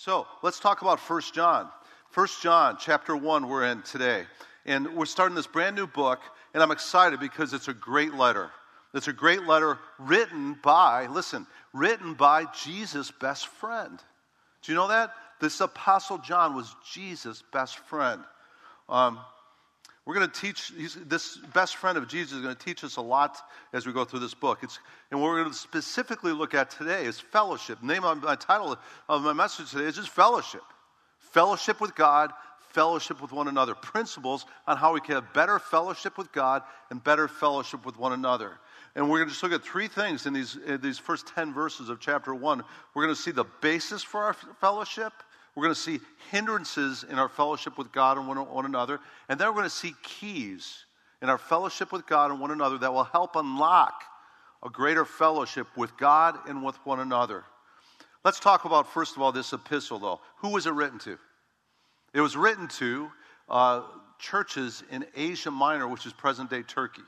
So let's talk about 1 John. 1 John, chapter 1, we're in today. And we're starting this brand new book, and I'm excited because it's a great letter. It's a great letter written by, listen, written by Jesus' best friend. Do you know that? This Apostle John was Jesus' best friend. Um, we're going to teach, this best friend of Jesus is going to teach us a lot as we go through this book. It's, and what we're going to specifically look at today is fellowship. The name of my title of my message today is just fellowship. Fellowship with God, fellowship with one another. Principles on how we can have better fellowship with God and better fellowship with one another. And we're going to just look at three things in these, in these first 10 verses of chapter 1. We're going to see the basis for our fellowship. We're going to see hindrances in our fellowship with God and one, one another. And then we're going to see keys in our fellowship with God and one another that will help unlock a greater fellowship with God and with one another. Let's talk about, first of all, this epistle, though. Who was it written to? It was written to uh, churches in Asia Minor, which is present day Turkey.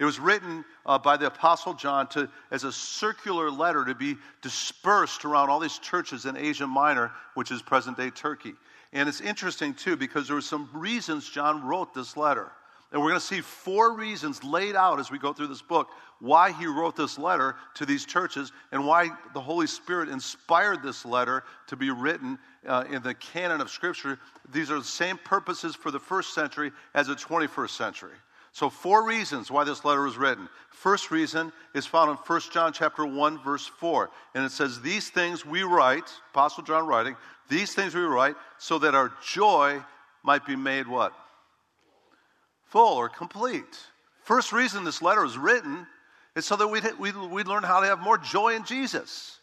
It was written uh, by the Apostle John to, as a circular letter to be dispersed around all these churches in Asia Minor, which is present day Turkey. And it's interesting, too, because there were some reasons John wrote this letter. And we're going to see four reasons laid out as we go through this book why he wrote this letter to these churches and why the Holy Spirit inspired this letter to be written uh, in the canon of Scripture. These are the same purposes for the first century as the 21st century. So, four reasons why this letter was written. First reason is found in 1 John chapter 1, verse 4. And it says, These things we write, Apostle John writing, these things we write so that our joy might be made what? Full or complete. First reason this letter was written is so that we'd, we'd, we'd learn how to have more joy in Jesus.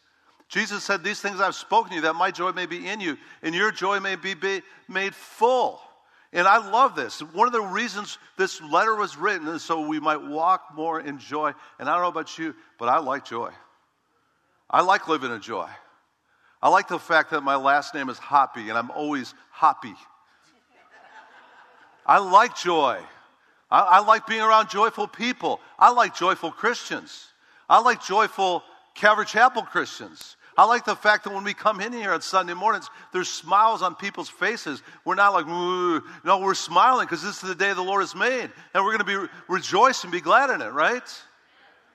Jesus said, These things I've spoken to you, that my joy may be in you, and your joy may be, be made full. And I love this. One of the reasons this letter was written is so we might walk more in joy. And I don't know about you, but I like joy. I like living in joy. I like the fact that my last name is Hoppy and I'm always happy. I like joy. I, I like being around joyful people. I like joyful Christians. I like joyful Calvary Chapel Christians. I like the fact that when we come in here on Sunday mornings, there's smiles on people's faces. We're not like, no, we're smiling because this is the day the Lord has made. And we're going to be re- rejoice and be glad in it, right?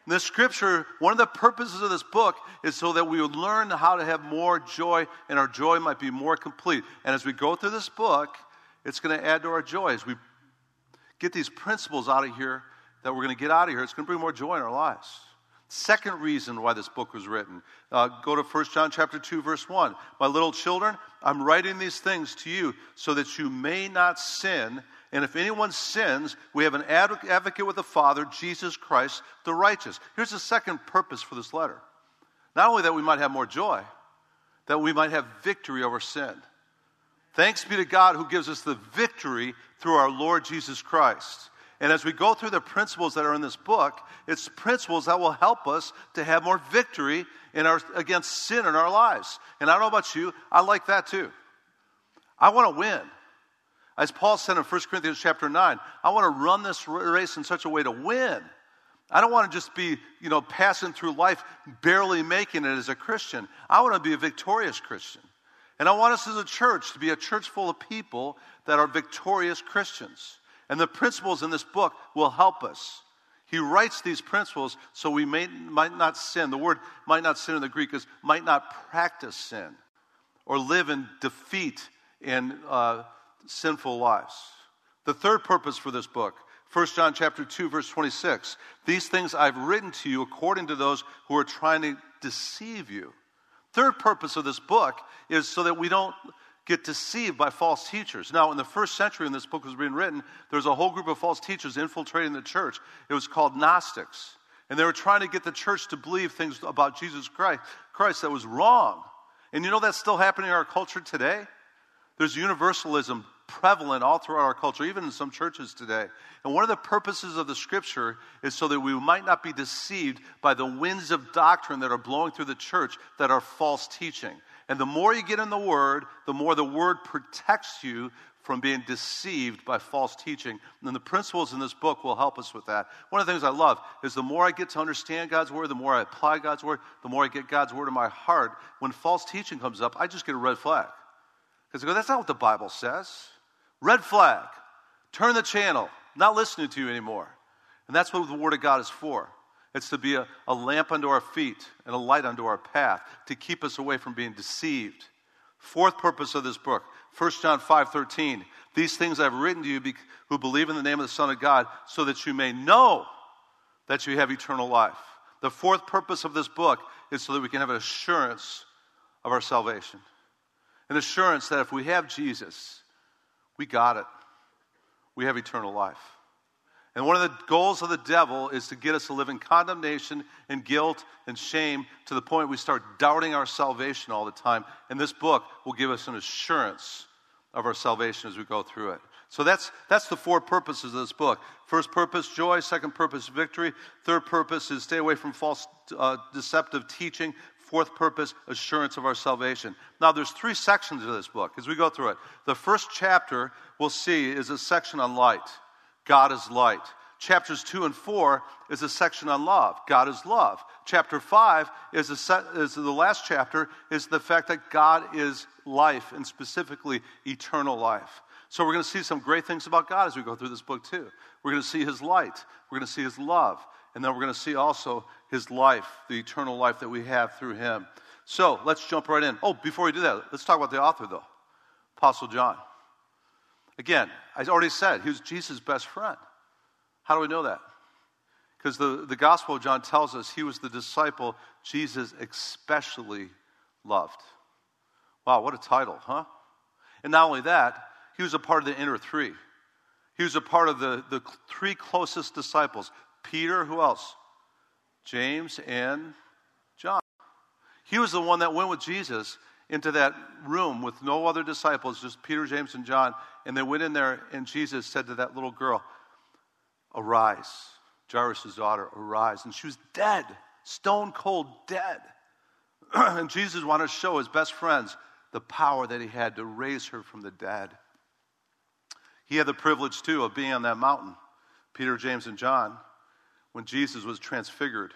The scripture, one of the purposes of this book is so that we would learn how to have more joy and our joy might be more complete. And as we go through this book, it's going to add to our joy. As we get these principles out of here that we're going to get out of here, it's going to bring more joy in our lives. Second reason why this book was written. Uh, go to 1 John chapter 2, verse 1. My little children, I'm writing these things to you so that you may not sin. And if anyone sins, we have an advocate with the Father, Jesus Christ, the righteous. Here's the second purpose for this letter. Not only that we might have more joy, that we might have victory over sin. Thanks be to God who gives us the victory through our Lord Jesus Christ. And as we go through the principles that are in this book, it's principles that will help us to have more victory in our, against sin in our lives. And I don't know about you, I like that too. I want to win. As Paul said in 1 Corinthians chapter 9, I want to run this race in such a way to win. I don't want to just be, you know, passing through life barely making it as a Christian. I want to be a victorious Christian. And I want us as a church to be a church full of people that are victorious Christians. And the principles in this book will help us. He writes these principles so we may, might not sin. The word might not sin in the Greek is might not practice sin or live in defeat in uh, sinful lives. The third purpose for this book, 1 John chapter 2 verse 26. These things I've written to you according to those who are trying to deceive you. Third purpose of this book is so that we don't get deceived by false teachers. Now, in the first century, when this book was being written, there was a whole group of false teachers infiltrating the church. It was called Gnostics. And they were trying to get the church to believe things about Jesus Christ, Christ that was wrong. And you know that's still happening in our culture today? There's universalism prevalent all throughout our culture, even in some churches today. And one of the purposes of the scripture is so that we might not be deceived by the winds of doctrine that are blowing through the church that are false teaching. And the more you get in the Word, the more the Word protects you from being deceived by false teaching. And the principles in this book will help us with that. One of the things I love is the more I get to understand God's Word, the more I apply God's Word, the more I get God's Word in my heart. When false teaching comes up, I just get a red flag. Because I go, that's not what the Bible says. Red flag. Turn the channel. Not listening to you anymore. And that's what the Word of God is for. It's to be a, a lamp unto our feet and a light unto our path, to keep us away from being deceived. Fourth purpose of this book 1 John 5 13. These things I've written to you who believe in the name of the Son of God, so that you may know that you have eternal life. The fourth purpose of this book is so that we can have an assurance of our salvation. An assurance that if we have Jesus, we got it. We have eternal life. And one of the goals of the devil is to get us to live in condemnation and guilt and shame to the point we start doubting our salvation all the time. And this book will give us an assurance of our salvation as we go through it. So that's, that's the four purposes of this book. First purpose, joy. Second purpose, victory. Third purpose is stay away from false, uh, deceptive teaching. Fourth purpose, assurance of our salvation. Now, there's three sections of this book as we go through it. The first chapter we'll see is a section on light. God is light. Chapters 2 and 4 is a section on love. God is love. Chapter 5 is, is the last chapter, is the fact that God is life, and specifically eternal life. So we're going to see some great things about God as we go through this book, too. We're going to see his light, we're going to see his love, and then we're going to see also his life, the eternal life that we have through him. So let's jump right in. Oh, before we do that, let's talk about the author, though Apostle John. Again, I already said he was Jesus' best friend. How do we know that? Because the, the Gospel of John tells us he was the disciple Jesus especially loved. Wow, what a title, huh? And not only that, he was a part of the inner three. He was a part of the, the three closest disciples Peter, who else? James and John. He was the one that went with Jesus into that room with no other disciples, just Peter, James, and John. And they went in there, and Jesus said to that little girl, Arise. Jairus' daughter, arise. And she was dead, stone cold dead. and Jesus wanted to show his best friends the power that he had to raise her from the dead. He had the privilege, too, of being on that mountain, Peter, James, and John, when Jesus was transfigured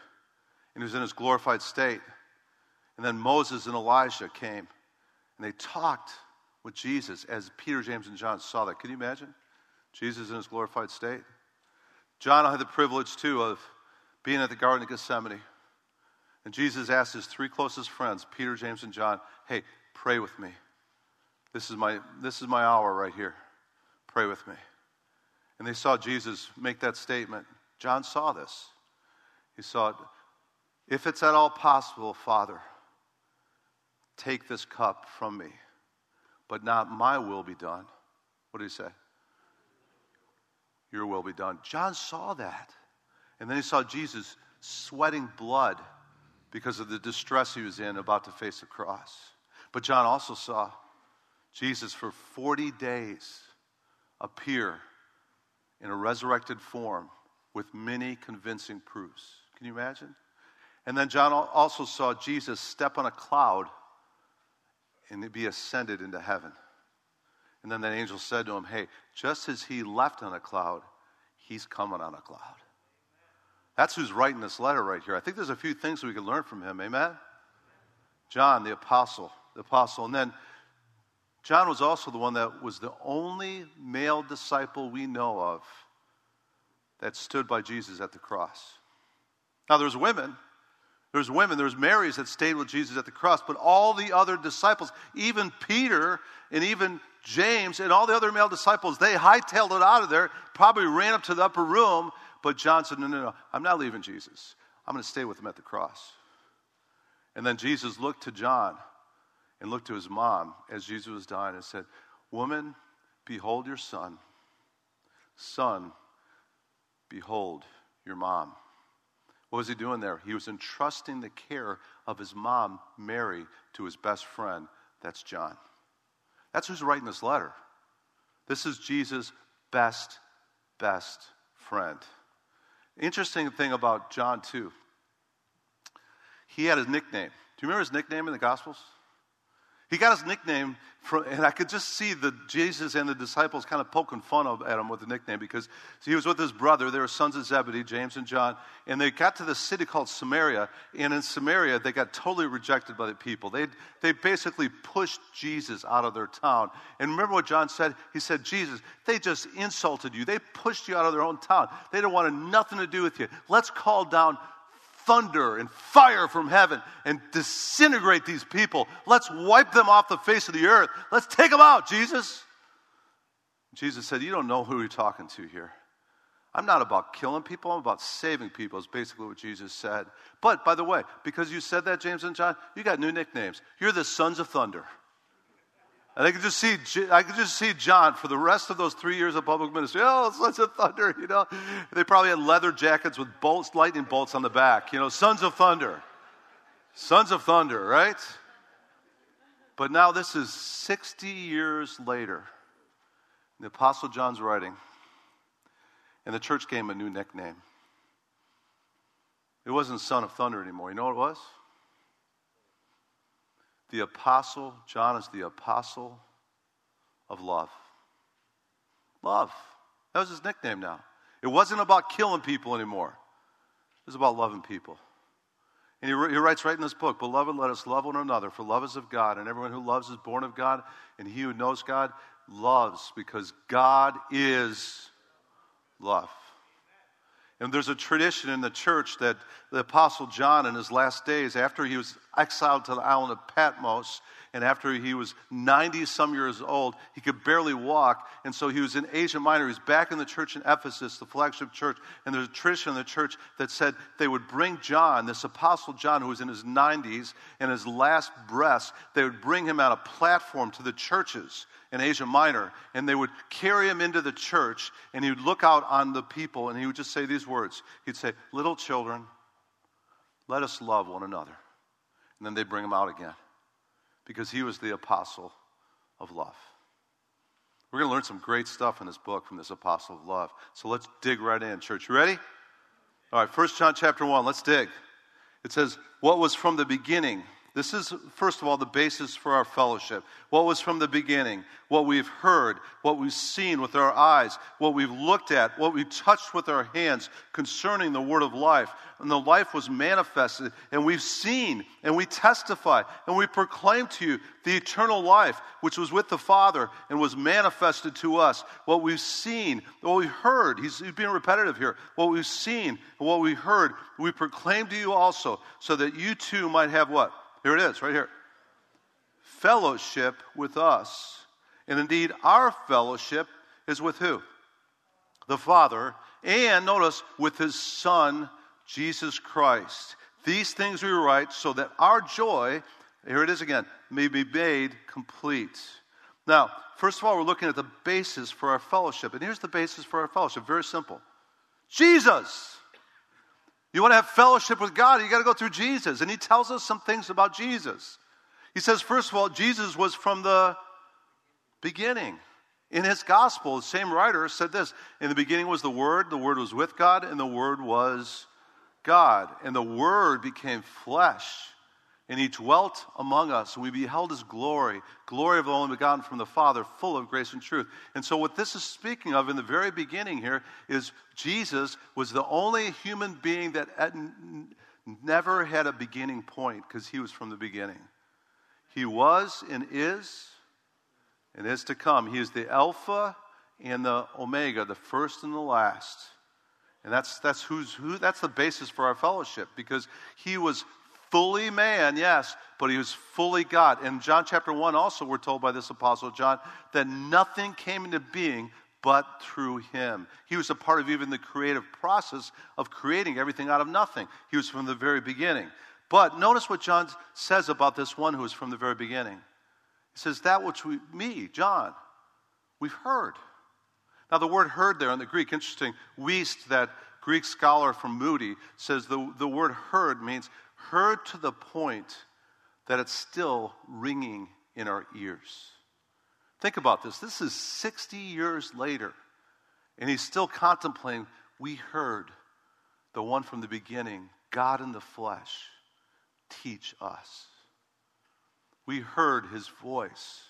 and he was in his glorified state. And then Moses and Elijah came and they talked with Jesus as Peter, James, and John saw that. Can you imagine? Jesus in his glorified state. John had the privilege, too, of being at the Garden of Gethsemane. And Jesus asked his three closest friends, Peter, James, and John, hey, pray with me. This is my, this is my hour right here. Pray with me. And they saw Jesus make that statement. John saw this. He saw it. If it's at all possible, Father, Take this cup from me, but not my will be done. What did he say? Your will be done. John saw that. And then he saw Jesus sweating blood because of the distress he was in about to face the cross. But John also saw Jesus for 40 days appear in a resurrected form with many convincing proofs. Can you imagine? And then John also saw Jesus step on a cloud and be ascended into heaven. And then that angel said to him, Hey, just as he left on a cloud, he's coming on a cloud. That's who's writing this letter right here. I think there's a few things we can learn from him. Amen? John, the apostle, the apostle. And then John was also the one that was the only male disciple we know of that stood by Jesus at the cross. Now, there's women, there's women, there's Marys that stayed with Jesus at the cross, but all the other disciples, even Peter and even James and all the other male disciples, they hightailed it out of there, probably ran up to the upper room, but John said, No, no, no, I'm not leaving Jesus. I'm going to stay with him at the cross. And then Jesus looked to John and looked to his mom as Jesus was dying and said, Woman, behold your son. Son, behold your mom. What was he doing there? He was entrusting the care of his mom, Mary, to his best friend. That's John. That's who's writing this letter. This is Jesus' best, best friend. Interesting thing about John, too. He had his nickname. Do you remember his nickname in the Gospels? He got his nickname from, and I could just see the Jesus and the disciples kind of poking fun at him with the nickname because he was with his brother. They were sons of Zebedee, James and John, and they got to this city called Samaria. And in Samaria, they got totally rejected by the people. They they basically pushed Jesus out of their town. And remember what John said? He said, "Jesus, they just insulted you. They pushed you out of their own town. They didn't want nothing to do with you. Let's call down thunder and fire from heaven and disintegrate these people. Let's wipe them off the face of the earth. Let's take them out, Jesus. Jesus said, You don't know who you're talking to here. I'm not about killing people, I'm about saving people, is basically what Jesus said. But by the way, because you said that, James and John, you got new nicknames. You're the sons of thunder. And I could just see, I could just see John for the rest of those three years of public ministry. Oh, sons of thunder, you know. They probably had leather jackets with bolts, lightning bolts on the back. You know, sons of thunder, sons of thunder, right? But now this is 60 years later. The Apostle John's writing, and the church gave him a new nickname. It wasn't Son of Thunder anymore. You know what it was? The apostle, John is the apostle of love. Love. That was his nickname now. It wasn't about killing people anymore, it was about loving people. And he, he writes right in this book Beloved, let us love one another, for love is of God, and everyone who loves is born of God, and he who knows God loves because God is love. And there's a tradition in the church that the Apostle John, in his last days, after he was exiled to the island of Patmos, and after he was 90 some years old, he could barely walk. And so he was in Asia Minor. He's back in the church in Ephesus, the flagship church. And there's a tradition in the church that said they would bring John, this Apostle John, who was in his 90s, and his last breaths, they would bring him on a platform to the churches in Asia Minor, and they would carry him into the church, and he would look out on the people, and he would just say these words. He'd say, Little children, let us love one another. And then they'd bring him out again because he was the apostle of love. We're going to learn some great stuff in this book from this apostle of love. So let's dig right in, church. You ready? All right, First John chapter 1, let's dig. It says, What was from the beginning this is, first of all, the basis for our fellowship. What was from the beginning, what we've heard, what we've seen with our eyes, what we've looked at, what we've touched with our hands concerning the word of life. And the life was manifested, and we've seen, and we testify, and we proclaim to you the eternal life which was with the Father and was manifested to us. What we've seen, what we've heard, he's, he's being repetitive here. What we've seen what we heard, we proclaim to you also, so that you too might have what? Here it is, right here. Fellowship with us. And indeed, our fellowship is with who? The Father. And notice, with His Son, Jesus Christ. These things we write so that our joy, here it is again, may be made complete. Now, first of all, we're looking at the basis for our fellowship. And here's the basis for our fellowship very simple Jesus. You want to have fellowship with God, you got to go through Jesus. And he tells us some things about Jesus. He says, first of all, Jesus was from the beginning. In his gospel, the same writer said this In the beginning was the Word, the Word was with God, and the Word was God. And the Word became flesh and he dwelt among us, and we beheld his glory, glory of the only begotten from the Father, full of grace and truth. And so, what this is speaking of in the very beginning here is Jesus was the only human being that never had a beginning point because he was from the beginning. He was and is and is to come. He is the Alpha and the Omega, the first and the last. And that's, that's, who's, who, that's the basis for our fellowship because he was fully man, yes, but he was fully God. In John chapter 1, also, we're told by this apostle John that nothing came into being but through him. He was a part of even the creative process of creating everything out of nothing. He was from the very beginning. But notice what John says about this one who was from the very beginning. He says, That which we, me, John, we've heard. Now, the word heard there in the Greek, interesting, Wuest, that Greek scholar from Moody, says the, the word heard means heard to the point that it's still ringing in our ears. Think about this. This is 60 years later, and he's still contemplating. We heard the one from the beginning, God in the flesh, teach us. we heard his voice,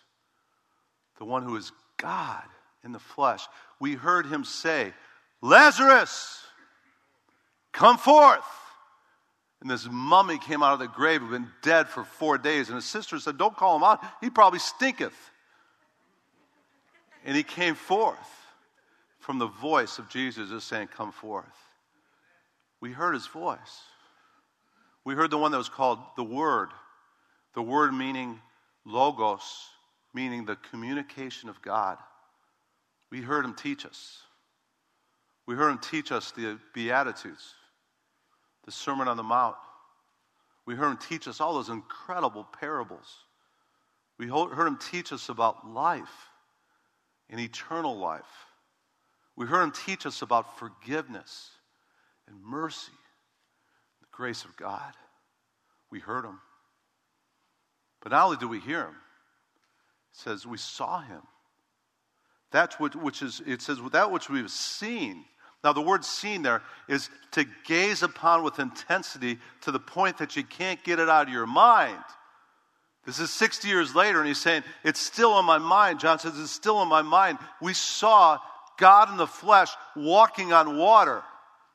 the one who is God in the flesh. We heard him say, Lazarus, come forth. And this mummy came out of the grave, had been dead for four days. And his sister said, Don't call him out. He probably stinketh. And he came forth from the voice of Jesus, just saying, Come forth. We heard his voice. We heard the one that was called the Word. The Word meaning logos, meaning the communication of God. We heard him teach us. We heard him teach us the Beatitudes, the Sermon on the Mount. We heard him teach us all those incredible parables. We heard him teach us about life and eternal life. We heard him teach us about forgiveness and mercy, the grace of God. We heard him. But not only do we hear him, it says we saw him. That's what, which is, it says, that which we've seen. Now, the word seen there is to gaze upon with intensity to the point that you can't get it out of your mind. This is 60 years later, and he's saying, It's still in my mind. John says, It's still in my mind. We saw God in the flesh walking on water in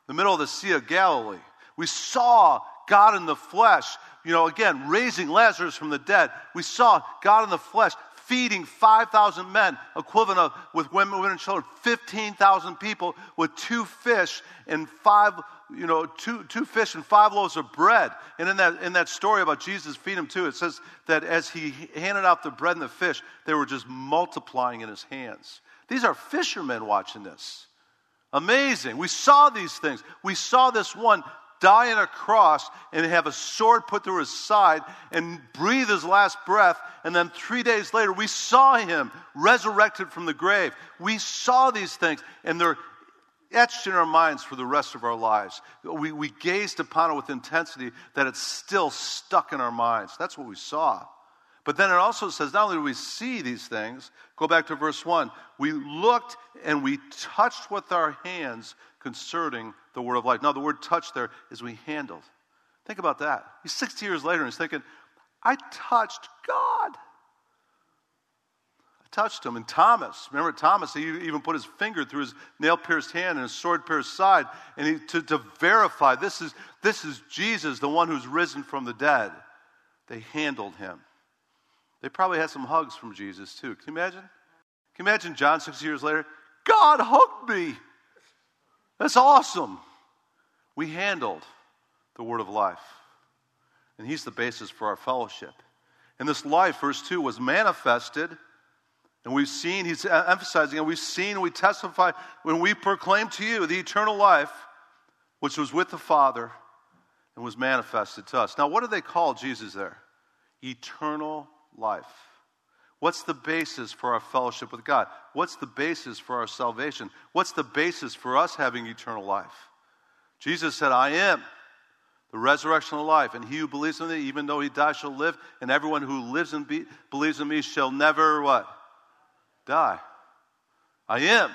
the middle of the Sea of Galilee. We saw God in the flesh, you know, again, raising Lazarus from the dead. We saw God in the flesh feeding 5,000 men, equivalent of, with women, women and children, 15,000 people with two fish and five, you know, two, two fish and five loaves of bread. And in that, in that story about Jesus feeding them too, it says that as he handed out the bread and the fish, they were just multiplying in his hands. These are fishermen watching this. Amazing. We saw these things. We saw this one die on a cross and have a sword put through his side and breathe his last breath. And then three days later, we saw him resurrected from the grave. We saw these things, and they're etched in our minds for the rest of our lives. We, we gazed upon it with intensity that it's still stuck in our minds. That's what we saw. But then it also says not only do we see these things, go back to verse 1, we looked and we touched with our hands concerning the word of life. Now, the word touch there is we handled. Think about that. He's 60 years later and he's thinking, I touched God. I touched him. And Thomas, remember Thomas, he even put his finger through his nail pierced hand and his sword pierced side and he, to, to verify this is, this is Jesus, the one who's risen from the dead. They handled him. They probably had some hugs from Jesus too. Can you imagine? Can you imagine John six years later? God hugged me. That's awesome. We handled the word of life. And he's the basis for our fellowship. And this life, verse 2, was manifested. And we've seen, he's emphasizing, and we've seen, we testify when we proclaim to you the eternal life, which was with the Father and was manifested to us. Now, what do they call Jesus there? Eternal life. What's the basis for our fellowship with God? What's the basis for our salvation? What's the basis for us having eternal life? Jesus said, I am the resurrection of life, and he who believes in me, even though he die, shall live, and everyone who lives and be, believes in me shall never what? Die. I am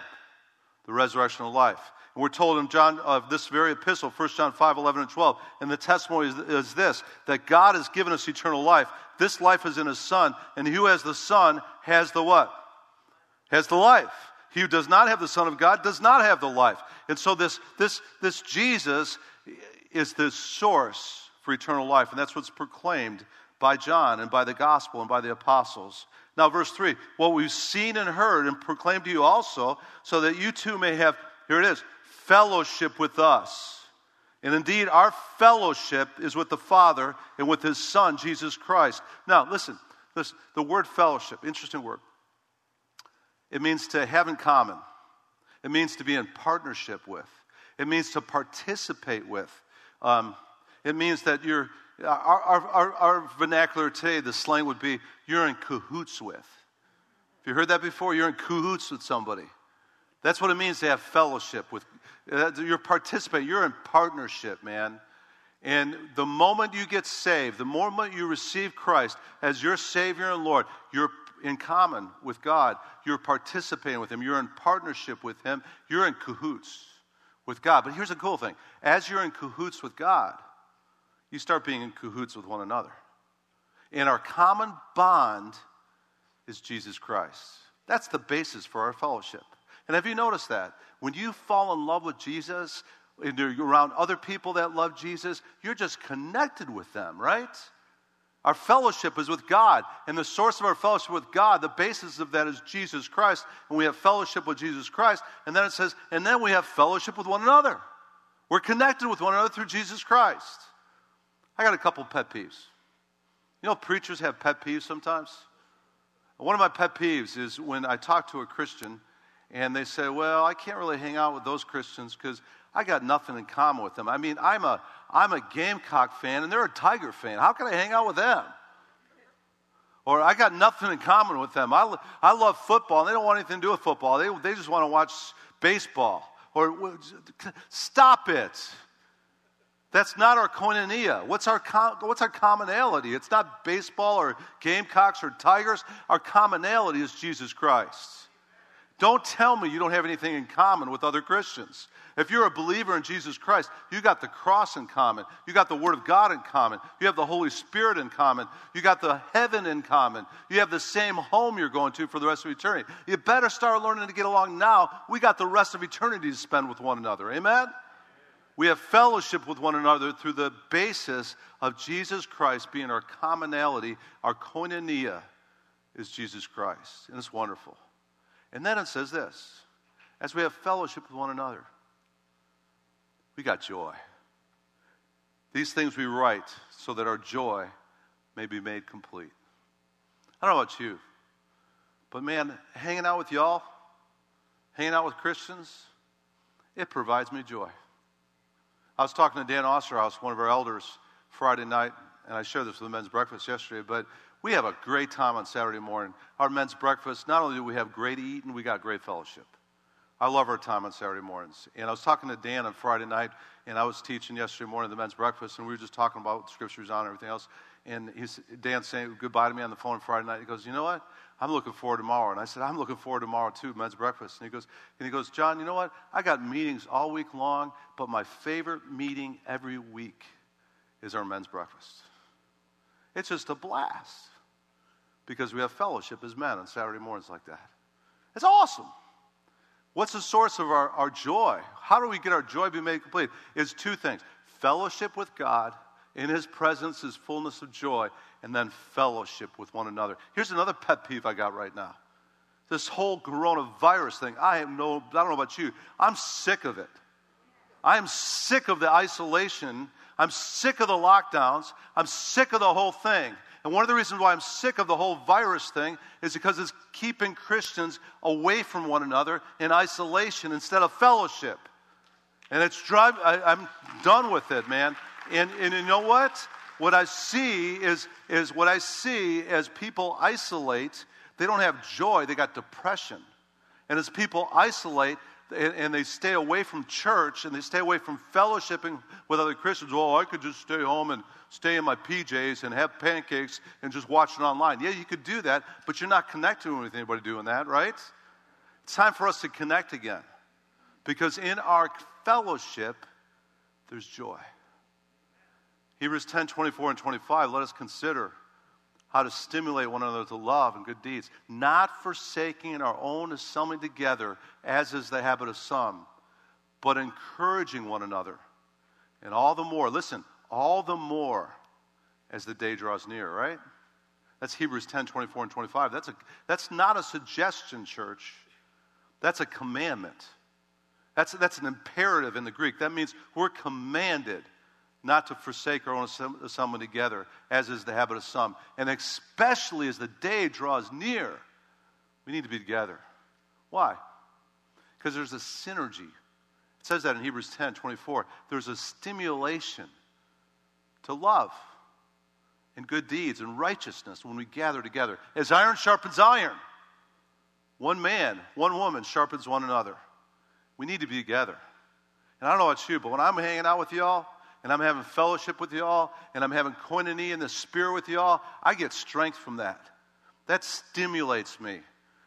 the resurrection of life. And we're told in John of this very epistle, 1 John 5, 11, and 12, and the testimony is, is this that God has given us eternal life. This life is in his Son, and he who has the Son has the what? Has the life. He who does not have the Son of God does not have the life. And so this, this, this Jesus is the source for eternal life, and that's what's proclaimed by John and by the gospel and by the apostles. Now, verse 3 what we've seen and heard and proclaimed to you also, so that you too may have, here it is, fellowship with us. And indeed, our fellowship is with the Father and with His Son, Jesus Christ. Now, listen, listen the word fellowship, interesting word. It means to have in common, it means to be in partnership with, it means to participate with. Um, it means that you're, our, our, our, vernacular today, the slang would be, you're in cahoots with. Have you heard that before? You're in cahoots with somebody. That's what it means to have fellowship with. Uh, you're participating, you're in partnership, man. And the moment you get saved, the moment you receive Christ as your Savior and Lord, you're in common with God. You're participating with Him. You're in partnership with Him. You're in cahoots with God. But here's the cool thing as you're in cahoots with God, you start being in cahoots with one another. And our common bond is Jesus Christ. That's the basis for our fellowship. And have you noticed that? When you fall in love with Jesus and you're around other people that love Jesus, you're just connected with them, right? Our fellowship is with God. And the source of our fellowship with God, the basis of that is Jesus Christ. And we have fellowship with Jesus Christ. And then it says, and then we have fellowship with one another. We're connected with one another through Jesus Christ. I got a couple pet peeves. You know, preachers have pet peeves sometimes. One of my pet peeves is when I talk to a Christian and they say, Well, I can't really hang out with those Christians because I got nothing in common with them. I mean, I'm a, I'm a Gamecock fan and they're a Tiger fan. How can I hang out with them? Or I got nothing in common with them. I, I love football and they don't want anything to do with football. They, they just want to watch baseball. Or stop it. That's not our koinonia. What's our, what's our commonality? It's not baseball or Gamecocks or Tigers. Our commonality is Jesus Christ. Don't tell me you don't have anything in common with other Christians. If you're a believer in Jesus Christ, you got the cross in common. You got the Word of God in common. You have the Holy Spirit in common. You got the heaven in common. You have the same home you're going to for the rest of eternity. You better start learning to get along now. We got the rest of eternity to spend with one another. Amen? We have fellowship with one another through the basis of Jesus Christ being our commonality. Our koinonia is Jesus Christ. And it's wonderful. And then it says this as we have fellowship with one another, we got joy. These things we write so that our joy may be made complete. I don't know about you, but man, hanging out with y'all, hanging out with Christians, it provides me joy. I was talking to Dan Osterhaus, one of our elders, Friday night, and I shared this with the men's breakfast yesterday, but we have a great time on Saturday morning. Our men's breakfast, not only do we have great eating, we got great fellowship. I love our time on Saturday mornings. And I was talking to Dan on Friday night, and I was teaching yesterday morning the men's breakfast, and we were just talking about scriptures on and everything else. And he's, Dan's saying goodbye to me on the phone Friday night. He goes, You know what? I'm looking forward to tomorrow. And I said, I'm looking forward to tomorrow too, men's breakfast. And he goes, and he goes, John, you know what? I got meetings all week long, but my favorite meeting every week is our men's breakfast. It's just a blast because we have fellowship as men on Saturday mornings like that. It's awesome. What's the source of our, our joy? How do we get our joy be made complete? It's two things fellowship with God, in His presence is fullness of joy, and then fellowship with one another. Here's another pet peeve I got right now. This whole coronavirus thing, I am no, I don't know about you, I'm sick of it. I am sick of the isolation. I'm sick of the lockdowns. I'm sick of the whole thing. And one of the reasons why I'm sick of the whole virus thing is because it's keeping Christians away from one another in isolation instead of fellowship. And it's driving, I'm done with it, man. And, and you know what? What I see is, is what I see as people isolate, they don't have joy, they got depression. And as people isolate, and, and, they stay away from church and they stay away from fellowshipping with other Christians. Oh, I could just stay home and stay in my PJs and have pancakes and just watch it online. Yeah, you could do that, but you're not connecting with anybody doing that, right? It's time for us to connect again. Because in our fellowship, there's joy. Hebrews 10 24 and 25, let us consider how to stimulate one another to love and good deeds, not forsaking our own assembling together, as is the habit of some, but encouraging one another. And all the more, listen, all the more as the day draws near, right? That's Hebrews 10 24 and 25. That's, a, that's not a suggestion, church. That's a commandment. That's, that's an imperative in the Greek. That means we're commanded not to forsake our own assembly together, as is the habit of some. And especially as the day draws near, we need to be together. Why? Because there's a synergy. It says that in Hebrews 10 24. There's a stimulation to love and good deeds and righteousness when we gather together. As iron sharpens iron, one man, one woman sharpens one another. We need to be together. And I don't know about you, but when I'm hanging out with y'all, and I'm having fellowship with y'all, and I'm having koinonia in the spirit with y'all, I get strength from that. That stimulates me.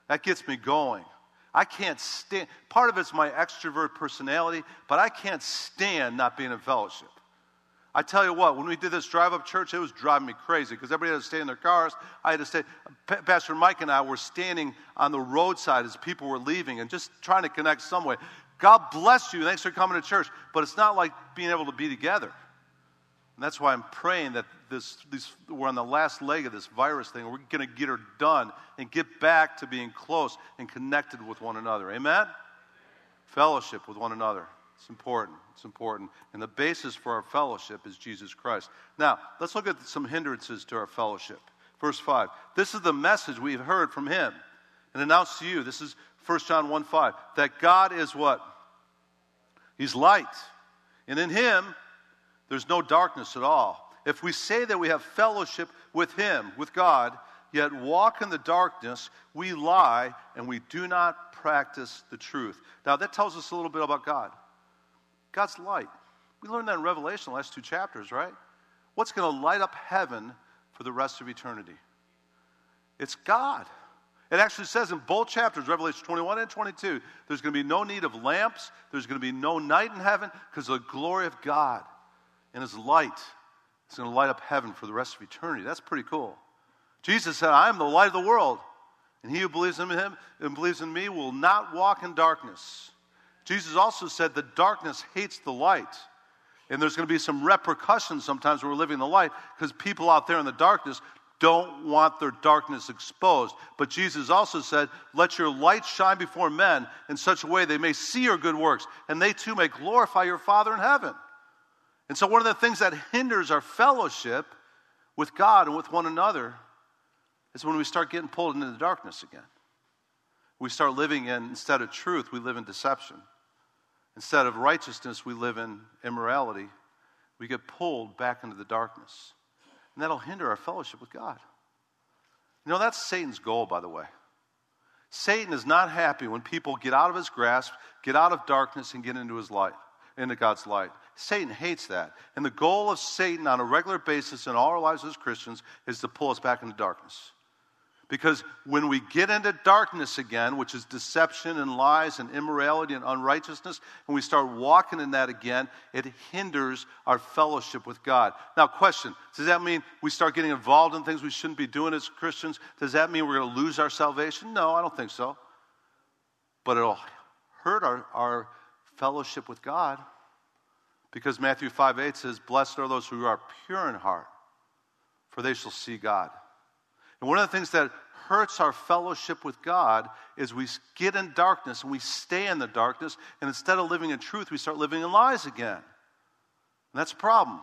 That gets me going. I can't stand, part of it's my extrovert personality, but I can't stand not being in fellowship. I tell you what, when we did this drive up church, it was driving me crazy because everybody had to stay in their cars. I had to stay. Pastor Mike and I were standing on the roadside as people were leaving and just trying to connect some way. God bless you. Thanks for coming to church. But it's not like being able to be together. And that's why I'm praying that this, this, we're on the last leg of this virus thing. We're going to get her done and get back to being close and connected with one another. Amen? Fellowship with one another. It's important. It's important. And the basis for our fellowship is Jesus Christ. Now, let's look at some hindrances to our fellowship. Verse 5. This is the message we've heard from him and announced to you. This is 1 John 1 5. That God is what? He's light. And in him, there's no darkness at all. If we say that we have fellowship with him, with God, yet walk in the darkness, we lie and we do not practice the truth. Now, that tells us a little bit about God. God's light. We learned that in Revelation, the last two chapters, right? What's going to light up heaven for the rest of eternity? It's God. It actually says in both chapters, Revelation 21 and 22, there's going to be no need of lamps, there's going to be no night in heaven because the glory of God and His light is going to light up heaven for the rest of eternity. That's pretty cool. Jesus said, I am the light of the world, and he who believes in him and believes in me will not walk in darkness. Jesus also said the darkness hates the light. And there's going to be some repercussions sometimes when we're living the light because people out there in the darkness don't want their darkness exposed. But Jesus also said, Let your light shine before men in such a way they may see your good works, and they too may glorify your Father in heaven. And so, one of the things that hinders our fellowship with God and with one another is when we start getting pulled into the darkness again. We start living in, instead of truth, we live in deception. Instead of righteousness, we live in immorality. We get pulled back into the darkness. And that'll hinder our fellowship with God. You know, that's Satan's goal, by the way. Satan is not happy when people get out of his grasp, get out of darkness, and get into his light, into God's light. Satan hates that. And the goal of Satan on a regular basis in all our lives as Christians is to pull us back into darkness. Because when we get into darkness again, which is deception and lies and immorality and unrighteousness, and we start walking in that again, it hinders our fellowship with God. Now, question Does that mean we start getting involved in things we shouldn't be doing as Christians? Does that mean we're going to lose our salvation? No, I don't think so. But it'll hurt our, our fellowship with God. Because Matthew 5 8 says, Blessed are those who are pure in heart, for they shall see God. And one of the things that hurts our fellowship with God is we get in darkness and we stay in the darkness, and instead of living in truth, we start living in lies again. And that's a problem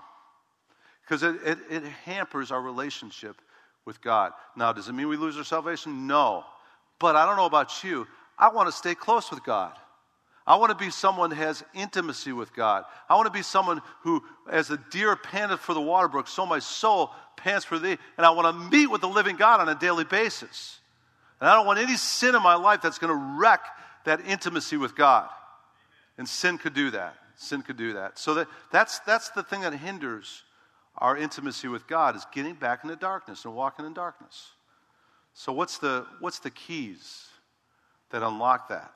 because it, it, it hampers our relationship with God. Now, does it mean we lose our salvation? No. But I don't know about you. I want to stay close with God. I want to be someone who has intimacy with God. I want to be someone who, as a deer panteth for the water brook, so my soul pants for thee. And I want to meet with the living God on a daily basis. And I don't want any sin in my life that's going to wreck that intimacy with God. And sin could do that. Sin could do that. So that, that's, that's the thing that hinders our intimacy with God is getting back into darkness and walking in darkness. So what's the, what's the keys that unlock that?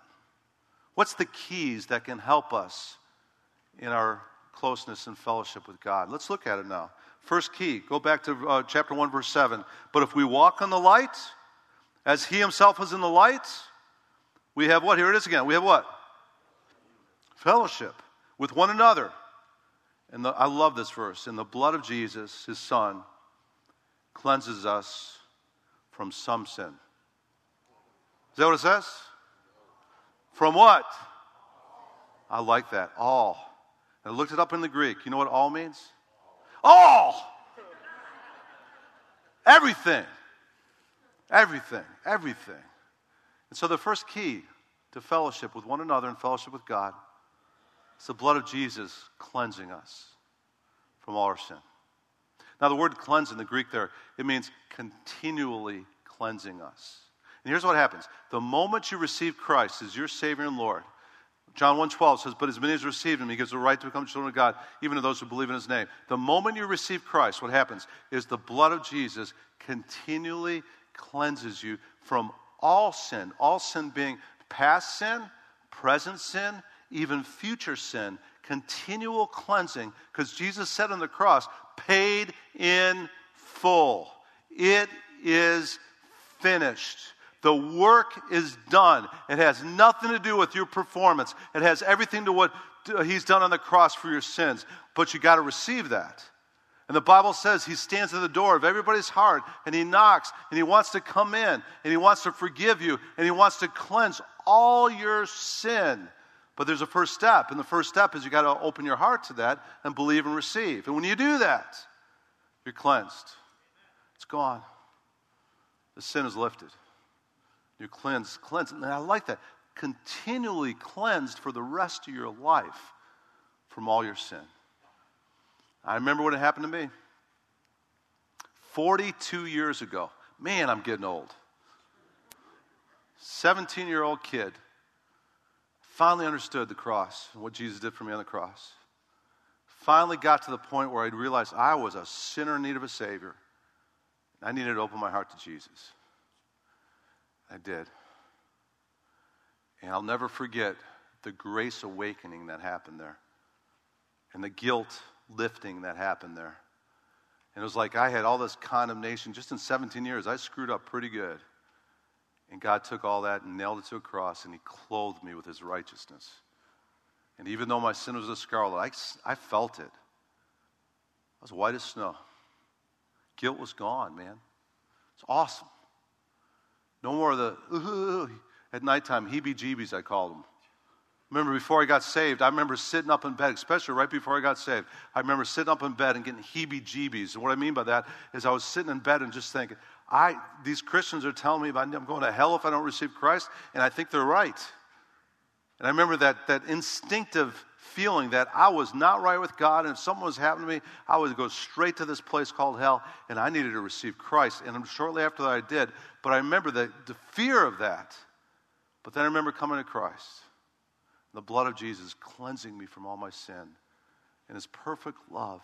What's the keys that can help us in our closeness and fellowship with God? Let's look at it now. First key, go back to uh, chapter 1, verse 7. But if we walk in the light, as he himself is in the light, we have what? Here it is again. We have what? Fellowship with one another. And I love this verse. In the blood of Jesus, his son, cleanses us from some sin. Is that what it says? From what? I like that. All. I looked it up in the Greek. You know what all means? All. Everything. Everything. Everything. And so the first key to fellowship with one another and fellowship with God is the blood of Jesus cleansing us from all our sin. Now, the word cleanse in the Greek there, it means continually cleansing us. And here's what happens the moment you receive Christ as your Savior and Lord, John 1.12 says, But as many as receive him, he gives the right to become children of God, even to those who believe in his name. The moment you receive Christ, what happens is the blood of Jesus continually cleanses you from all sin, all sin being past sin, present sin, even future sin, continual cleansing, because Jesus said on the cross, paid in full. It is finished. The work is done. It has nothing to do with your performance. It has everything to what he's done on the cross for your sins. But you got to receive that. And the Bible says he stands at the door of everybody's heart and he knocks and he wants to come in and he wants to forgive you and he wants to cleanse all your sin. But there's a first step, and the first step is you got to open your heart to that and believe and receive. And when you do that, you're cleansed. It's gone. The sin is lifted. You're cleansed, cleansed. And I like that. Continually cleansed for the rest of your life from all your sin. I remember what happened to me 42 years ago. Man, I'm getting old. 17 year old kid finally understood the cross and what Jesus did for me on the cross. Finally got to the point where I realized I was a sinner in need of a Savior. and I needed to open my heart to Jesus. I did. And I'll never forget the grace awakening that happened there and the guilt lifting that happened there. And it was like I had all this condemnation just in 17 years. I screwed up pretty good. And God took all that and nailed it to a cross, and He clothed me with His righteousness. And even though my sin was a scarlet, I, I felt it. I was white as snow. Guilt was gone, man. It's awesome. No more of the, at nighttime, heebie jeebies, I called them. Remember, before I got saved, I remember sitting up in bed, especially right before I got saved. I remember sitting up in bed and getting heebie jeebies. And what I mean by that is I was sitting in bed and just thinking, I, these Christians are telling me I'm going to hell if I don't receive Christ, and I think they're right. And I remember that, that instinctive feeling that I was not right with God, and if something was happening to me, I would go straight to this place called hell, and I needed to receive Christ. And shortly after that, I did. But I remember the, the fear of that. But then I remember coming to Christ, the blood of Jesus cleansing me from all my sin, and His perfect love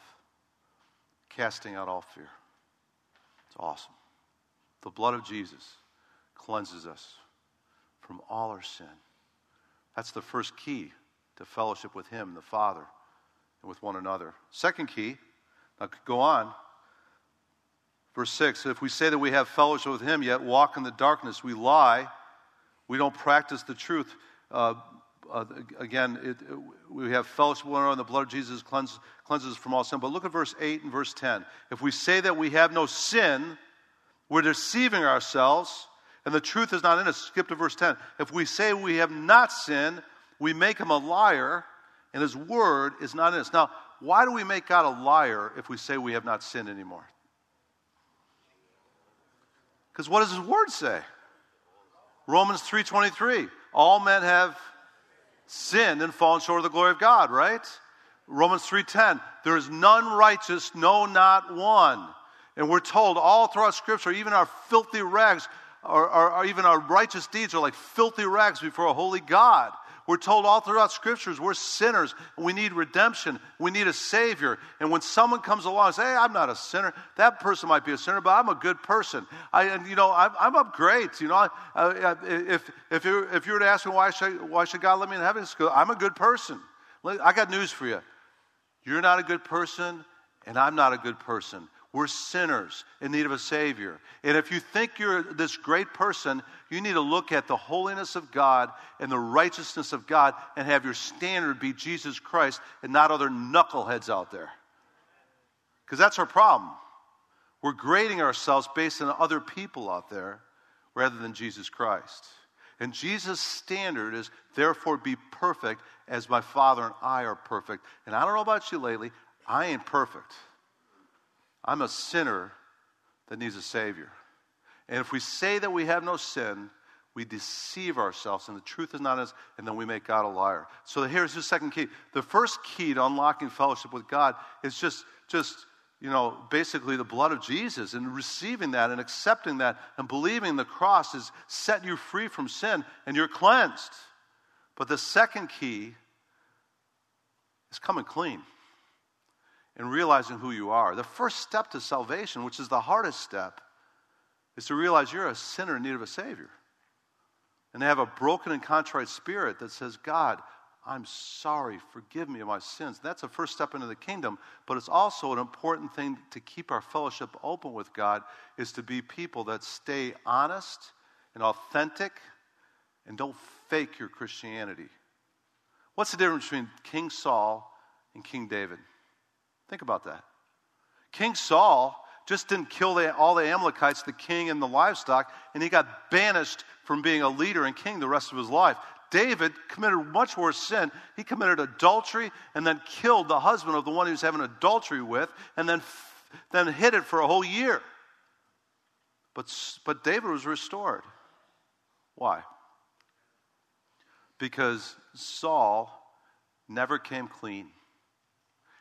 casting out all fear. It's awesome. The blood of Jesus cleanses us from all our sin. That's the first key to fellowship with Him, the Father, and with one another. Second key, now go on. Verse 6 If we say that we have fellowship with Him, yet walk in the darkness, we lie. We don't practice the truth. Uh, uh, again, it, it, we have fellowship with one another, and the blood of Jesus cleanses, cleanses from all sin. But look at verse 8 and verse 10. If we say that we have no sin, we're deceiving ourselves, and the truth is not in us. Skip to verse 10. If we say we have not sinned, we make him a liar, and his word is not in us. Now, why do we make God a liar if we say we have not sinned anymore? Because what does his word say? Romans 3:23. All men have sinned and fallen short of the glory of God, right? Romans 3:10. There is none righteous, no not one. And we're told all throughout Scripture, even our filthy rags, or, or, or, even our righteous deeds are like filthy rags before a holy God. We're told all throughout Scriptures we're sinners. We need redemption. We need a Savior. And when someone comes along and says, Hey, I'm not a sinner, that person might be a sinner, but I'm a good person. I, and, you know, I'm, I'm up great. You know, uh, if, if, you, if you were to ask me why should, why should God let me in heaven, I'm a good person. I got news for you. You're not a good person, and I'm not a good person. We're sinners in need of a Savior. And if you think you're this great person, you need to look at the holiness of God and the righteousness of God and have your standard be Jesus Christ and not other knuckleheads out there. Because that's our problem. We're grading ourselves based on other people out there rather than Jesus Christ. And Jesus' standard is, therefore, be perfect as my Father and I are perfect. And I don't know about you lately, I ain't perfect. I'm a sinner that needs a Savior. And if we say that we have no sin, we deceive ourselves, and the truth is not us, and then we make God a liar. So here's the second key. The first key to unlocking fellowship with God is just, just you know, basically the blood of Jesus and receiving that and accepting that and believing the cross has set you free from sin and you're cleansed. But the second key is coming clean and realizing who you are. The first step to salvation, which is the hardest step, is to realize you're a sinner in need of a Savior. And to have a broken and contrite spirit that says, God, I'm sorry, forgive me of my sins. That's a first step into the kingdom, but it's also an important thing to keep our fellowship open with God is to be people that stay honest and authentic and don't fake your Christianity. What's the difference between King Saul and King David? Think about that. King Saul just didn't kill the, all the Amalekites, the king and the livestock, and he got banished from being a leader and king the rest of his life. David committed much worse sin. He committed adultery and then killed the husband of the one he was having adultery with, and then, then hid it for a whole year. But, but David was restored. Why? Because Saul never came clean.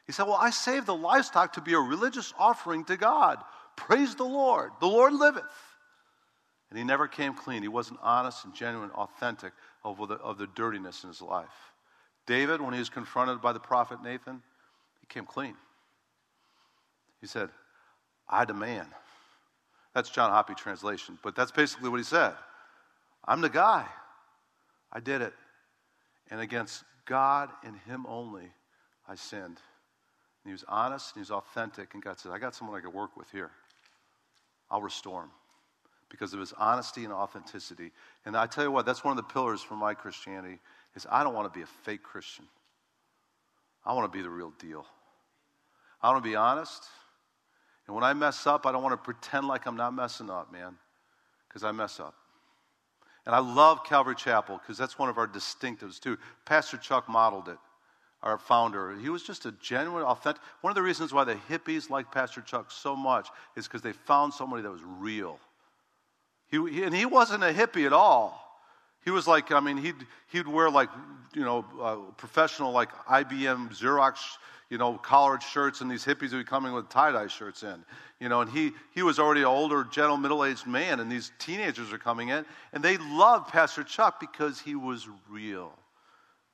He said, Well, I saved the livestock to be a religious offering to God. Praise the Lord. The Lord liveth. And he never came clean. He wasn't honest and genuine, authentic of the, of the dirtiness in his life. David, when he was confronted by the prophet Nathan, he came clean. He said, I demand. That's John Hoppy translation, but that's basically what he said. I'm the guy. I did it. And against God and Him only, I sinned. He was honest and he was authentic. And God said, I got someone I can work with here. I'll restore him because of his honesty and authenticity. And I tell you what, that's one of the pillars for my Christianity is I don't want to be a fake Christian. I want to be the real deal. I want to be honest. And when I mess up, I don't want to pretend like I'm not messing up, man, because I mess up. And I love Calvary Chapel because that's one of our distinctives, too. Pastor Chuck modeled it our founder. He was just a genuine, authentic. One of the reasons why the hippies liked Pastor Chuck so much is because they found somebody that was real. He, he, and he wasn't a hippie at all. He was like, I mean, he'd, he'd wear like, you know, uh, professional, like IBM Xerox, you know, collared shirts, and these hippies would be coming with tie dye shirts in, you know, and he, he was already an older, gentle, middle aged man, and these teenagers are coming in, and they loved Pastor Chuck because he was real.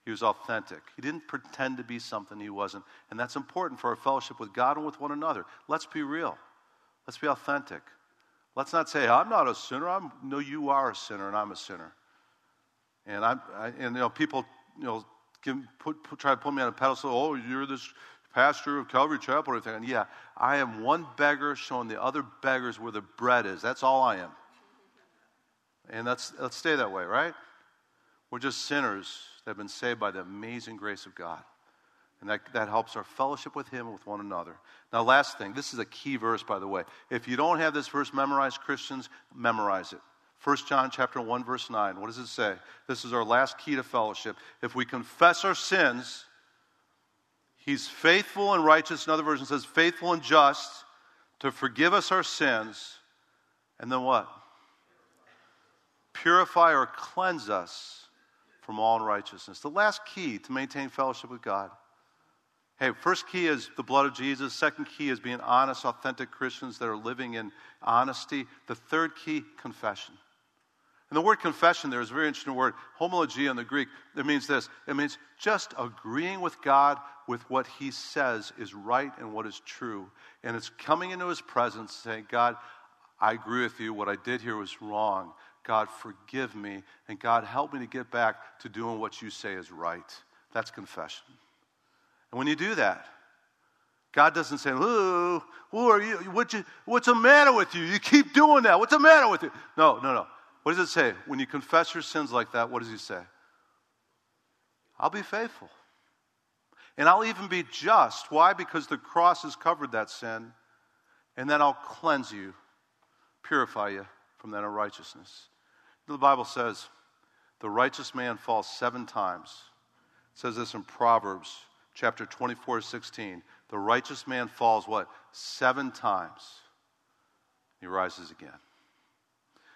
He was authentic. He didn't pretend to be something he wasn't. And that's important for our fellowship with God and with one another. Let's be real. Let's be authentic. Let's not say, I'm not a sinner. I'm, no, you are a sinner, and I'm a sinner. And, I'm, I, and you know, people you know, put, put, try to put me on a pedestal. Oh, you're this pastor of Calvary Chapel or anything. And yeah, I am one beggar showing the other beggars where the bread is. That's all I am. And let's, let's stay that way, right? We're just sinners that have been saved by the amazing grace of God. And that, that helps our fellowship with Him and with one another. Now, last thing, this is a key verse, by the way. If you don't have this verse memorized, Christians, memorize it. 1 John chapter 1, verse 9. What does it say? This is our last key to fellowship. If we confess our sins, He's faithful and righteous. Another version says, faithful and just to forgive us our sins. And then what? Purify or cleanse us from all unrighteousness. The last key to maintain fellowship with God. Hey, first key is the blood of Jesus. Second key is being honest, authentic Christians that are living in honesty. The third key, confession. And the word confession there is a very interesting word, homologia in the Greek. It means this it means just agreeing with God with what He says is right and what is true. And it's coming into His presence saying, God, I agree with you. What I did here was wrong. God, forgive me, and God, help me to get back to doing what you say is right. That's confession. And when you do that, God doesn't say, Ooh, who are you? What you? What's the matter with you? You keep doing that. What's the matter with you? No, no, no. What does it say? When you confess your sins like that, what does He say? I'll be faithful. And I'll even be just. Why? Because the cross has covered that sin. And then I'll cleanse you, purify you from that unrighteousness. The Bible says the righteous man falls seven times. It says this in Proverbs chapter 24, 16. The righteous man falls what? Seven times. He rises again.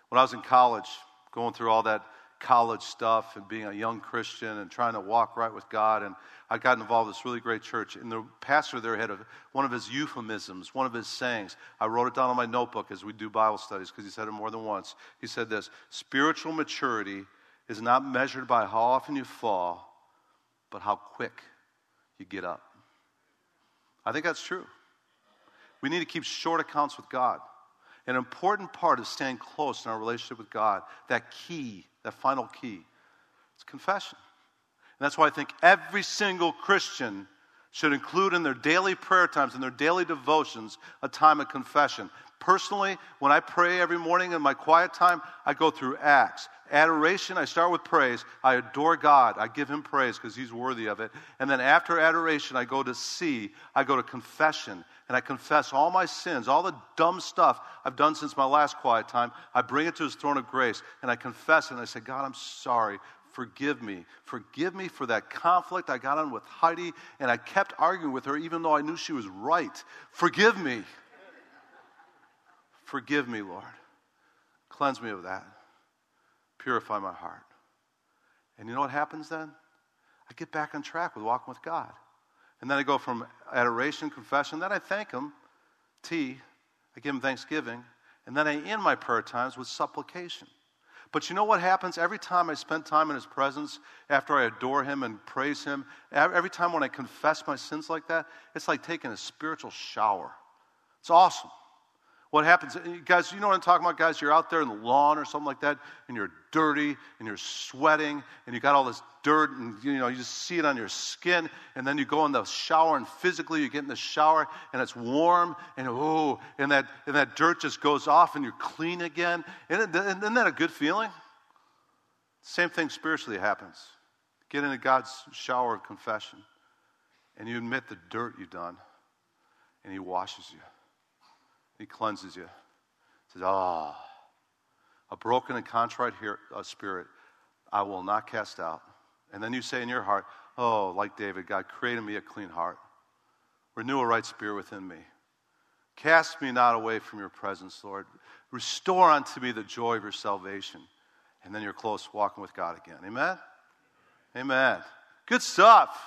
When I was in college, going through all that college stuff and being a young Christian and trying to walk right with God. And I got involved in this really great church. And the pastor there had a, one of his euphemisms, one of his sayings. I wrote it down on my notebook as we do Bible studies because he said it more than once. He said this Spiritual maturity is not measured by how often you fall, but how quick you get up. I think that's true. We need to keep short accounts with God. An important part of staying close in our relationship with God, that key, that final key, it's confession. And that's why I think every single Christian should include in their daily prayer times, in their daily devotions, a time of confession. Personally, when I pray every morning in my quiet time, I go through Acts. Adoration, I start with praise. I adore God. I give Him praise because He's worthy of it. And then after adoration, I go to C. I go to confession. And I confess all my sins, all the dumb stuff I've done since my last quiet time. I bring it to His throne of grace. And I confess it. And I say, God, I'm sorry. Forgive me. Forgive me for that conflict I got on with Heidi. And I kept arguing with her even though I knew she was right. Forgive me. Forgive me, Lord. Cleanse me of that. Purify my heart. And you know what happens then? I get back on track with walking with God. And then I go from adoration, confession, then I thank Him, T, I give Him thanksgiving, and then I end my prayer times with supplication. But you know what happens every time I spend time in His presence, after I adore Him and praise Him, every time when I confess my sins like that, it's like taking a spiritual shower. It's awesome. What happens, uh, guys, you know what I'm talking about, guys? You're out there in the lawn or something like that, and you're dirty, and you're sweating, and you got all this dirt, and you know, you just see it on your skin, and then you go in the shower, and physically you get in the shower, and it's warm, and oh, and that, and that dirt just goes off, and you're clean again. Isn't, isn't that a good feeling? Same thing spiritually happens. Get into God's shower of confession, and you admit the dirt you've done, and He washes you. He cleanses you. He says, Ah, a broken and contrite uh, spirit I will not cast out. And then you say in your heart, Oh, like David, God, created me a clean heart. Renew a right spirit within me. Cast me not away from your presence, Lord. Restore unto me the joy of your salvation. And then you're close walking with God again. Amen? Amen. Good stuff.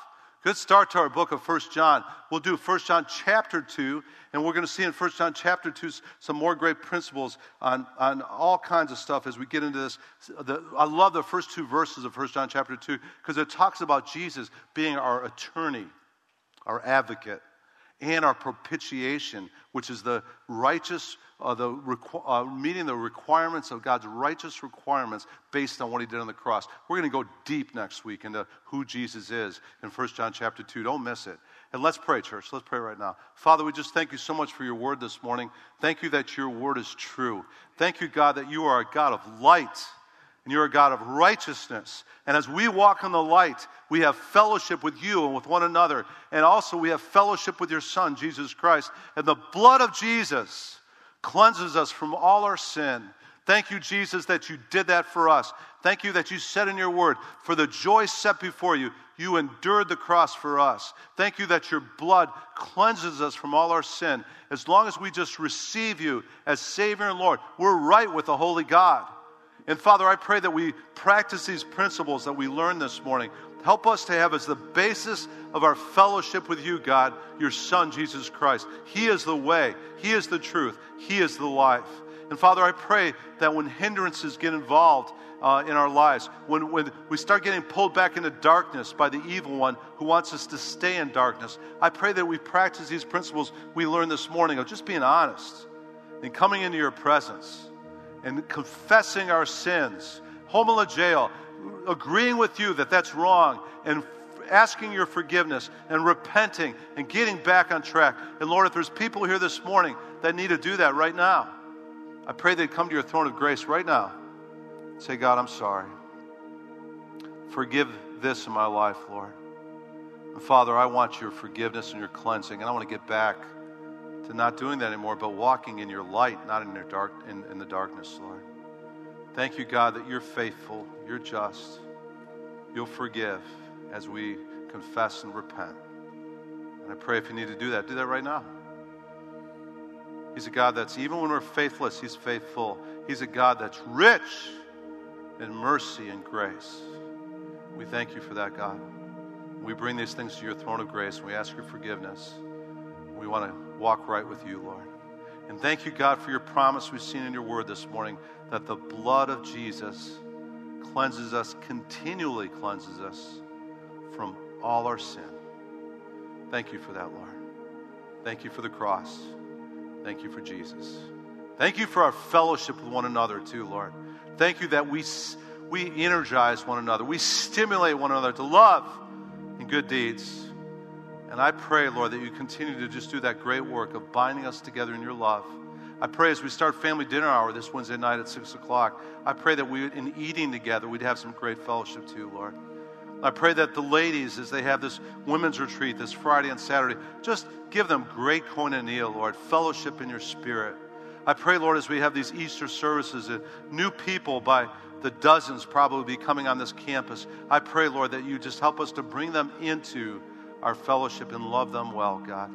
Good start to our book of First John. We'll do First John chapter 2, and we're going to see in First John chapter 2 some more great principles on, on all kinds of stuff as we get into this. The, I love the first two verses of First John chapter 2 because it talks about Jesus being our attorney, our advocate, and our propitiation, which is the righteous uh, the requ- uh, meeting the requirements of God's righteous requirements based on what he did on the cross. We're going to go deep next week into who Jesus is in 1 John chapter 2. Don't miss it. And let's pray, church. Let's pray right now. Father, we just thank you so much for your word this morning. Thank you that your word is true. Thank you, God, that you are a God of light and you're a God of righteousness. And as we walk in the light, we have fellowship with you and with one another. And also, we have fellowship with your Son, Jesus Christ. And the blood of Jesus cleanses us from all our sin. Thank you, Jesus, that you did that for us. Thank you that you said in your word, for the joy set before you, you endured the cross for us. Thank you that your blood cleanses us from all our sin. As long as we just receive you as Savior and Lord, we're right with the Holy God. And Father, I pray that we practice these principles that we learned this morning. Help us to have as the basis of our fellowship with you, God, your Son, Jesus Christ. He is the way, He is the truth, He is the life. And Father, I pray that when hindrances get involved uh, in our lives, when, when we start getting pulled back into darkness by the evil one who wants us to stay in darkness, I pray that we practice these principles we learned this morning of just being honest and coming into your presence and confessing our sins, homologeo, agreeing with you that that's wrong, and asking your forgiveness and repenting and getting back on track. And Lord, if there's people here this morning that need to do that right now, I pray they'd come to your throne of grace right now. Say, God, I'm sorry. Forgive this in my life, Lord. And Father, I want your forgiveness and your cleansing, and I want to get back to not doing that anymore, but walking in your light, not in, your dark, in, in the darkness, Lord. Thank you, God, that you're faithful, you're just, you'll forgive as we confess and repent. And I pray if you need to do that, do that right now. He's a God that's, even when we're faithless, He's faithful. He's a God that's rich in mercy and grace. We thank you for that, God. We bring these things to your throne of grace and we ask your forgiveness. We want to walk right with you, Lord. And thank you, God, for your promise we've seen in your word this morning that the blood of Jesus cleanses us, continually cleanses us from all our sin. Thank you for that, Lord. Thank you for the cross. Thank you for Jesus. Thank you for our fellowship with one another, too, Lord. Thank you that we, we energize one another. We stimulate one another to love and good deeds. And I pray, Lord, that you continue to just do that great work of binding us together in your love. I pray as we start family dinner hour this Wednesday night at 6 o'clock, I pray that we, in eating together, we'd have some great fellowship too, Lord. I pray that the ladies, as they have this women's retreat this Friday and Saturday, just give them great koinonia, Lord, fellowship in your spirit. I pray, Lord, as we have these Easter services and new people by the dozens probably be coming on this campus, I pray, Lord, that you just help us to bring them into our fellowship and love them well, God.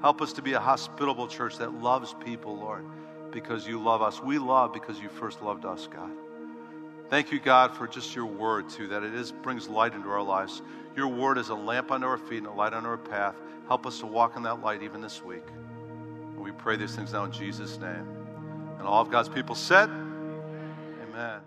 Help us to be a hospitable church that loves people, Lord, because you love us. We love because you first loved us, God. Thank you, God, for just your word, too, that it is, brings light into our lives. Your word is a lamp under our feet and a light on our path. Help us to walk in that light even this week. And we pray these things now in Jesus' name. And all of God's people said, Amen.